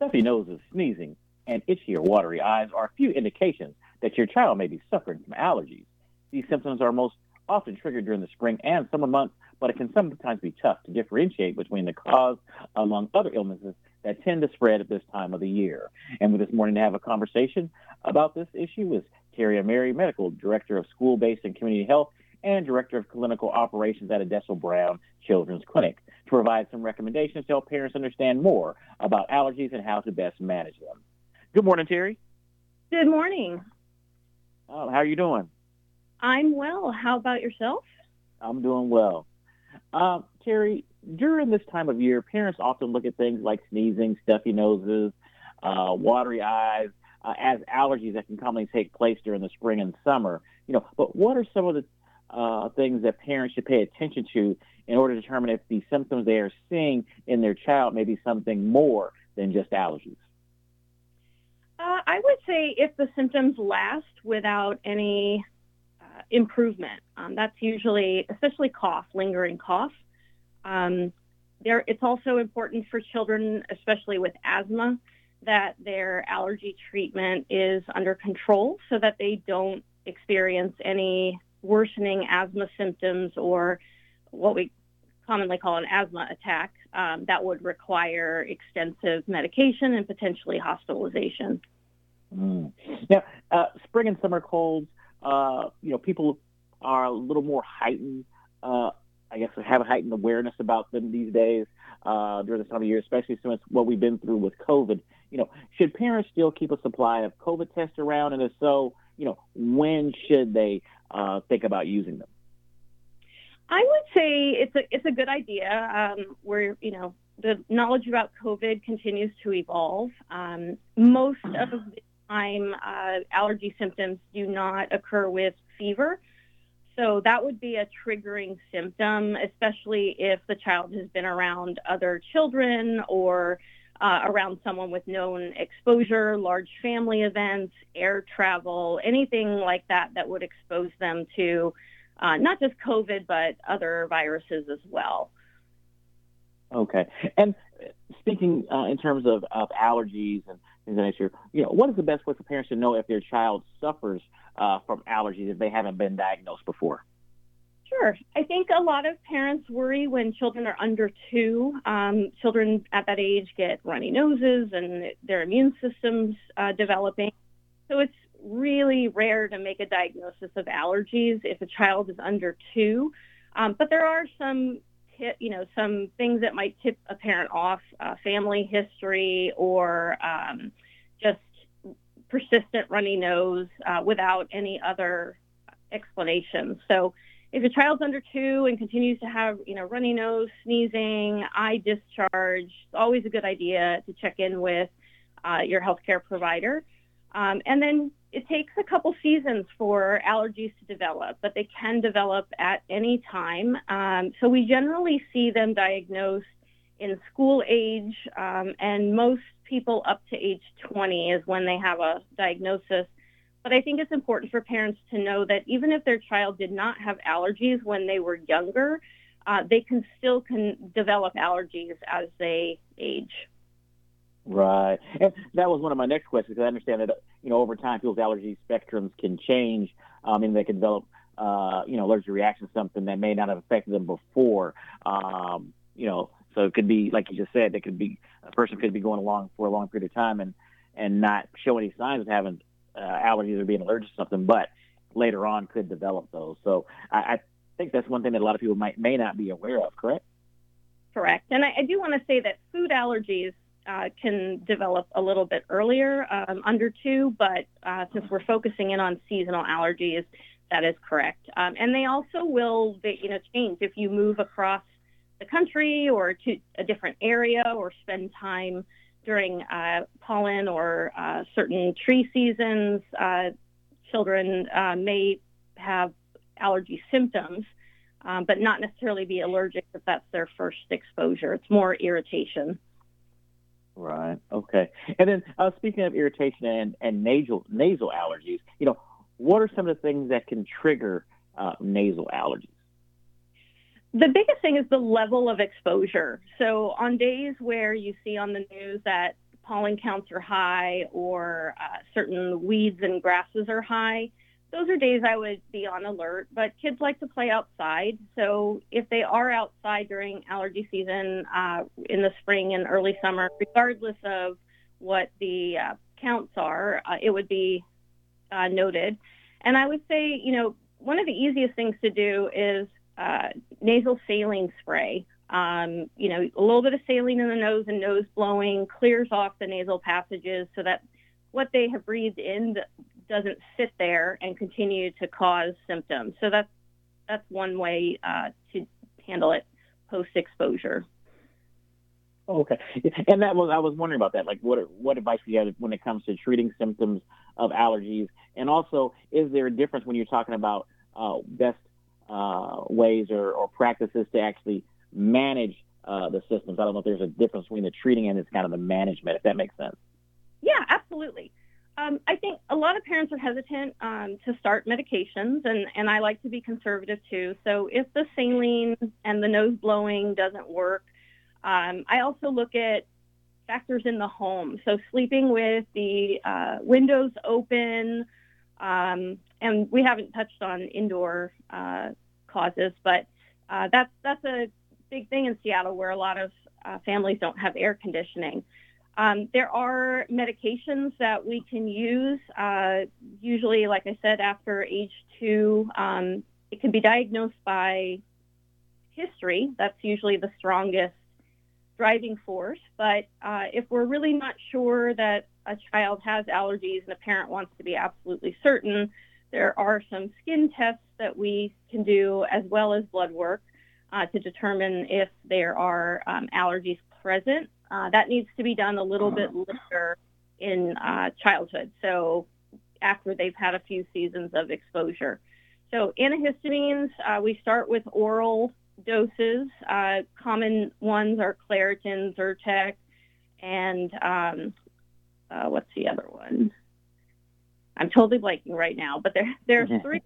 Stuffy noses, sneezing, and itchy or watery eyes are a few indications that your child may be suffering from allergies. These symptoms are most often triggered during the spring and summer months, but it can sometimes be tough to differentiate between the cause among other illnesses that tend to spread at this time of the year. And with this morning to have a conversation about this issue is Terri Ameri, Medical Director of School-Based and Community Health and Director of Clinical Operations at Odessa Brown Children's Clinic to provide some recommendations to help parents understand more about allergies and how to best manage them. Good morning, Terri. Good morning. Oh, how are you doing? I'm well. How about yourself? I'm doing well. Uh, Terri, during this time of year, parents often look at things like sneezing, stuffy noses, uh, watery eyes, uh, as allergies that can commonly take place during the spring and summer. You know, but what are some of the uh, things that parents should pay attention to in order to determine if the symptoms they are seeing in their child may be something more than just allergies? Uh, I would say if the symptoms last without any uh, improvement, um, that's usually, especially cough, lingering cough. Um, there, it's also important for children, especially with asthma, that their allergy treatment is under control so that they don't experience any worsening asthma symptoms or what we commonly call an asthma attack um, that would require extensive medication and potentially hospitalization. Mm. Now, uh, spring and summer colds, uh, you know, people are a little more heightened, uh, I guess, have a heightened awareness about them these days uh, during this time of year, especially since what we've been through with COVID. You know, should parents still keep a supply of COVID tests around? And if so, you know, when should they uh, think about using them? I would say it's a it's a good idea. Um, where you know the knowledge about COVID continues to evolve. Um, most of the time, uh, allergy symptoms do not occur with fever, so that would be a triggering symptom, especially if the child has been around other children or uh, around someone with known exposure, large family events, air travel, anything like that that would expose them to uh, not just COVID, but other viruses as well. Okay. And speaking uh, in terms of, of allergies and things of that nature, you know, what is the best way for parents to know if their child suffers uh, from allergies if they haven't been diagnosed before? Sure. I think a lot of parents worry when children are under two. Um, children at that age get runny noses and their immune system's uh, developing. So it's really rare to make a diagnosis of allergies if a child is under two. Um, but there are some, you know, some things that might tip a parent off: uh, family history or um, just persistent runny nose uh, without any other explanation. So if a child's under two and continues to have, you know, runny nose, sneezing, eye discharge, it's always a good idea to check in with uh, your healthcare provider. Um, and then it takes a couple seasons for allergies to develop, but they can develop at any time. Um, so we generally see them diagnosed in school age, um, and most people up to age 20 is when they have a diagnosis. But I think it's important for parents to know that even if their child did not have allergies when they were younger, uh, they can still can develop allergies as they age. Right. And that was one of my next questions because I understand that, you know, over time people's allergy spectrums can change um, and they can develop, uh, you know, allergic reaction to something that may not have affected them before. Um, you know, so it could be, like you just said, it could be a person could be going along for a long period of time and and not show any signs of having uh, allergies or being allergic to something, but later on could develop those. So I, I think that's one thing that a lot of people might may not be aware of. Correct? Correct. And I, I do want to say that food allergies uh, can develop a little bit earlier, um, under two, but uh, since we're focusing in on seasonal allergies, that is correct. Um, and they also will, they, you know, change if you move across the country or to a different area or spend time during uh, pollen or uh, certain tree seasons. Uh, children uh, may have allergy symptoms um, but not necessarily be allergic if that's their first exposure. It's more irritation. Right. Okay. And then uh, speaking of irritation and, and nasal nasal allergies, you know, what are some of the things that can trigger uh, nasal allergies? The biggest thing is the level of exposure. So on days where you see on the news that pollen counts are high or uh, certain weeds and grasses are high, those are days I would be on alert. But kids like to play outside, so if they are outside during allergy season uh, in the spring and early summer, regardless of what the uh, counts are, uh, it would be uh, noted. And I would say, you know, one of the easiest things to do is uh, nasal saline spray. Um, you know, a little bit of saline in the nose and nose blowing clears off the nasal passages so that what they have breathed in doesn't sit there and continue to cause symptoms. So that's that's one way uh, to handle it post exposure. Okay, and that was I was wondering about that. Like, what what advice do you have when it comes to treating symptoms of allergies, and also is there a difference when you're talking about uh, best uh, ways or, or, practices to actually manage uh, the systems? I don't know if there's a difference between the treating and it's kind of the management, if that makes sense. Yeah, absolutely. Um, I think a lot of parents are hesitant um, to start medications, and, and I like to be conservative too. So if the saline and the nose blowing doesn't work, um, I also look at factors in the home. So sleeping with the uh, windows open, um, and we haven't touched on indoor uh, causes, but uh, that's that's a big thing in Seattle where a lot of uh, families don't have air conditioning. Um, there are medications that we can use, uh, usually, like I said, after age two. Um, it can be diagnosed by history. That's usually the strongest driving force. But uh, if we're really not sure that a child has allergies and a parent wants to be absolutely certain, there are some skin tests that we can do as well as blood work uh, to determine if there are um, allergies present. Uh, that needs to be done a little bit later in uh, childhood, so after they've had a few seasons of exposure. So antihistamines, uh, we start with oral doses. Uh, common ones are Claritin, Zyrtec, and um, uh, what's the other one? I'm totally blanking right now, but there there's three.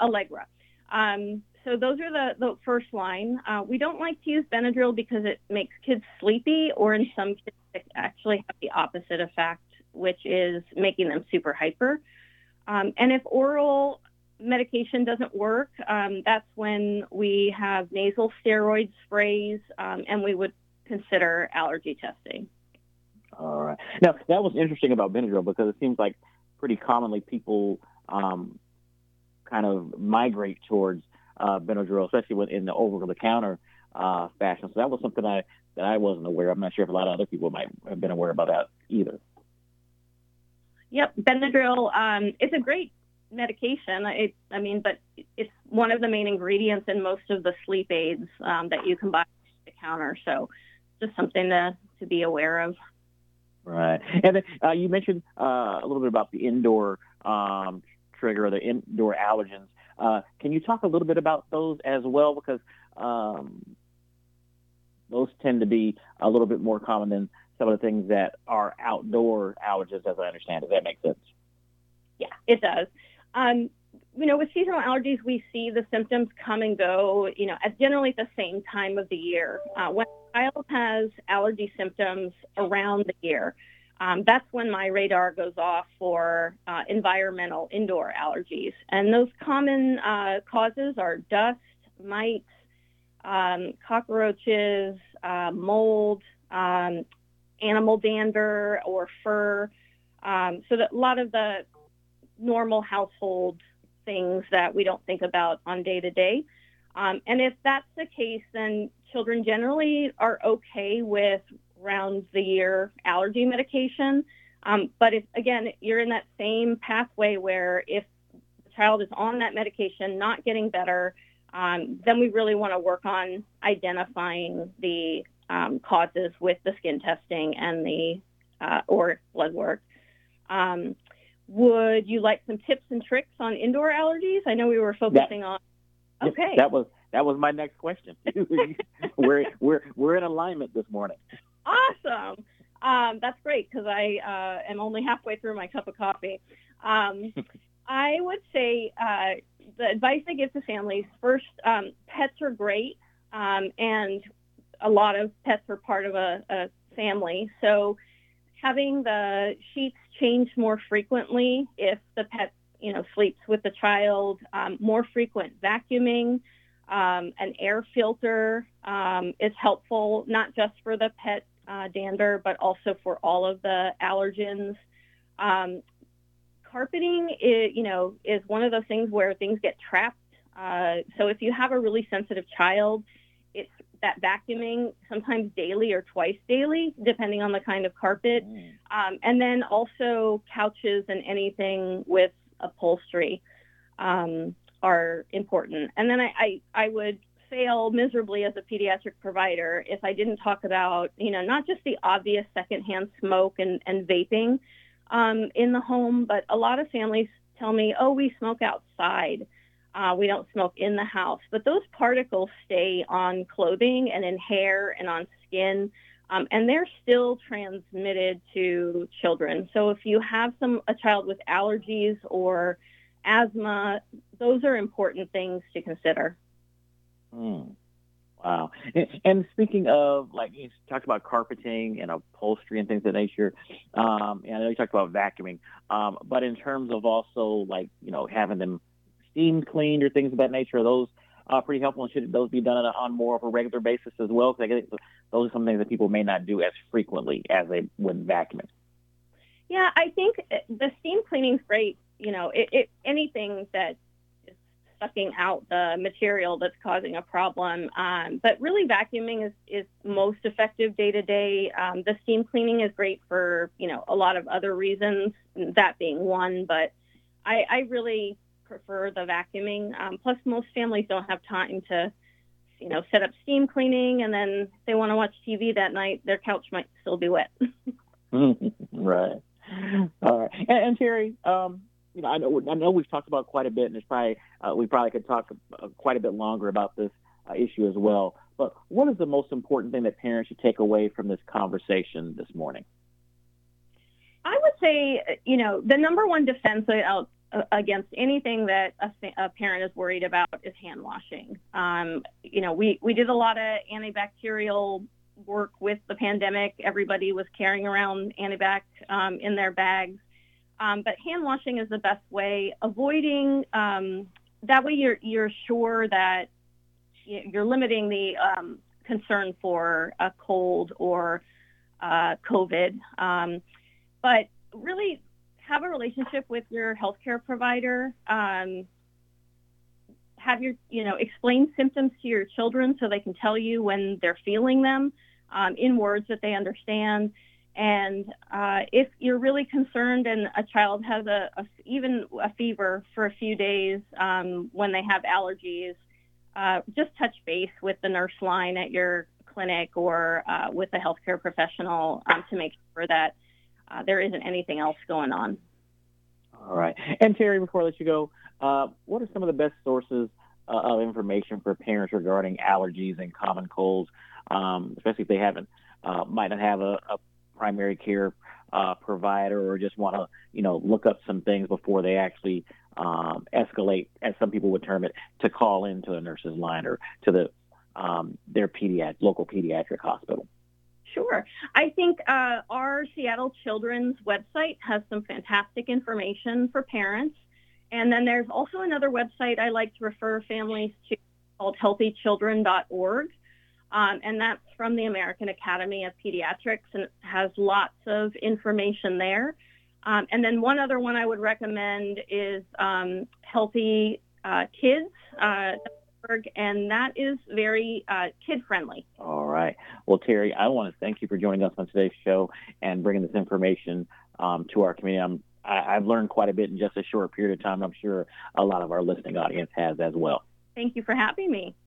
Allegra. Um, so those are the, the first line. Uh, we don't like to use Benadryl because it makes kids sleepy, or in some kids, it actually have the opposite effect, which is making them super hyper. Um, and if oral medication doesn't work, um, that's when we have nasal steroid sprays, um, and we would consider allergy testing. All right. Now, that was interesting about Benadryl because it seems like pretty commonly people um, kind of migrate towards uh, Benadryl, especially in the over-the-counter uh, fashion. So that was something I that I wasn't aware. of. I'm not sure if a lot of other people might have been aware about that either. Yep, Benadryl. Um, it's a great medication. I, I mean, but it's one of the main ingredients in most of the sleep aids um, that you can buy at the counter. So, just something to to be aware of. Right, and then uh, you mentioned uh, a little bit about the indoor um, trigger or the indoor allergens. Uh, can you talk a little bit about those as well? Because um, those tend to be a little bit more common than some of the things that are outdoor allergies, as I understand. Does that make sense? Yeah, it does. Um, you know, with seasonal allergies, we see the symptoms come and go, you know, at generally at the same time of the year. Uh, when a child has allergy symptoms around the year, um, that's when my radar goes off for uh, environmental indoor allergies. And those common uh, causes are dust, mites, um, cockroaches, uh, mold, um, animal dander or fur. Um, so that a lot of the normal household things that we don't think about on day to day. And if that's the case, then children generally are okay with round the year allergy medication. Um, but if, again, you're in that same pathway where if the child is on that medication, not getting better, um, then we really want to work on identifying the um, causes with the skin testing and the uh, or blood work. Um, would you like some tips and tricks on indoor allergies? I know we were focusing that, on. Okay. That was that was my next question. we're we're we're in alignment this morning. Awesome. Um, that's great because I uh, am only halfway through my cup of coffee. Um, I would say uh, the advice I give to families first, um, pets are great, um, and a lot of pets are part of a, a family. So having the sheets changed more frequently if the pet you know sleeps with the child, um, more frequent vacuuming. Um, an air filter um, is helpful not just for the pet uh, dander, but also for all of the allergens. Um, carpeting, is, you know, is one of those things where things get trapped. Uh, so if you have a really sensitive child, it's that vacuuming sometimes daily or twice daily, depending on the kind of carpet. Mm. Um, and then also couches and anything with upholstery um, are important. And then I, I, I would fail miserably as a pediatric provider if I didn't talk about, you know, not just the obvious secondhand smoke and, and vaping um, in the home, but a lot of families tell me, oh, we smoke outside. Uh, we don't smoke in the house. But those particles stay on clothing and in hair and on skin. Um, and they're still transmitted to children. So if you have some a child with allergies or asthma, those are important things to consider. Mm. Wow. And, speaking of, like, you talked about carpeting and upholstery and things of that nature. Um, and I know you talked about vacuuming. Um, but in terms of also, like, you know, having them steam cleaned or things of that nature, those uh, pretty helpful? And should those be done on more of a regular basis as well? Because I think those are some things that people may not do as frequently as they would vacuuming. Yeah, I think the steam cleaning is great. You know, it, it, anything that sucking out the material that's causing a problem. Um, but really, vacuuming is, is most effective day to day. The steam cleaning is great for you know a lot of other reasons, that being one. But I, I really prefer the vacuuming. Um, plus, most families don't have time to you know set up steam cleaning, and then they want to watch TV that night. Their couch might still be wet. right. All right. And, and Terri, um, you know, I know I know we've talked about quite a bit, and it's probably uh, we probably could talk uh, quite a bit longer about this uh, issue as well. But what is the most important thing that parents should take away from this conversation this morning? I would say, you know, the number one defense against anything that a, a, parent is worried about is hand washing. Um, you know, we, we did a lot of antibacterial work with the pandemic. Everybody was carrying around antibac um, in their bags. Um, but hand washing is the best way. Avoiding um, that way, you're you're sure that you're limiting the um, concern for a cold or uh, COVID. Um, but really, have a relationship with your healthcare provider. Um, have your you know explain symptoms to your children so they can tell you when they're feeling them um, in words that they understand and uh, if you're really concerned and a child has a, a even a fever for a few days um, when they have allergies, uh, just touch base with the nurse line at your clinic or uh, with a healthcare professional um, to make sure that uh, there isn't anything else going on. All right. And Terri, before I let you go, uh, what are some of the best sources uh, of information for parents regarding allergies and common colds, um, especially if they haven't might not have a, a primary care uh, provider or just want to, you know, look up some things before they actually um, escalate, as some people would term it, to call into a nurse's line or to the um, their pediatric local pediatric hospital. Sure. I think uh, our Seattle Children's website has some fantastic information for parents. And then there's also another website I like to refer families to called healthychildren.org. Um, and that's from the American Academy of Pediatrics, and it has lots of information there. Um, and then one other one I would recommend is um, Healthy uh, Kids, uh, and that is very uh, kid friendly. All right. Well, Terri, I want to thank you for joining us on today's show and bringing this information um, to our community. I'm, I, I've learned quite a bit in just a short period of time. I'm sure a lot of our listening audience has as well. Thank you for having me.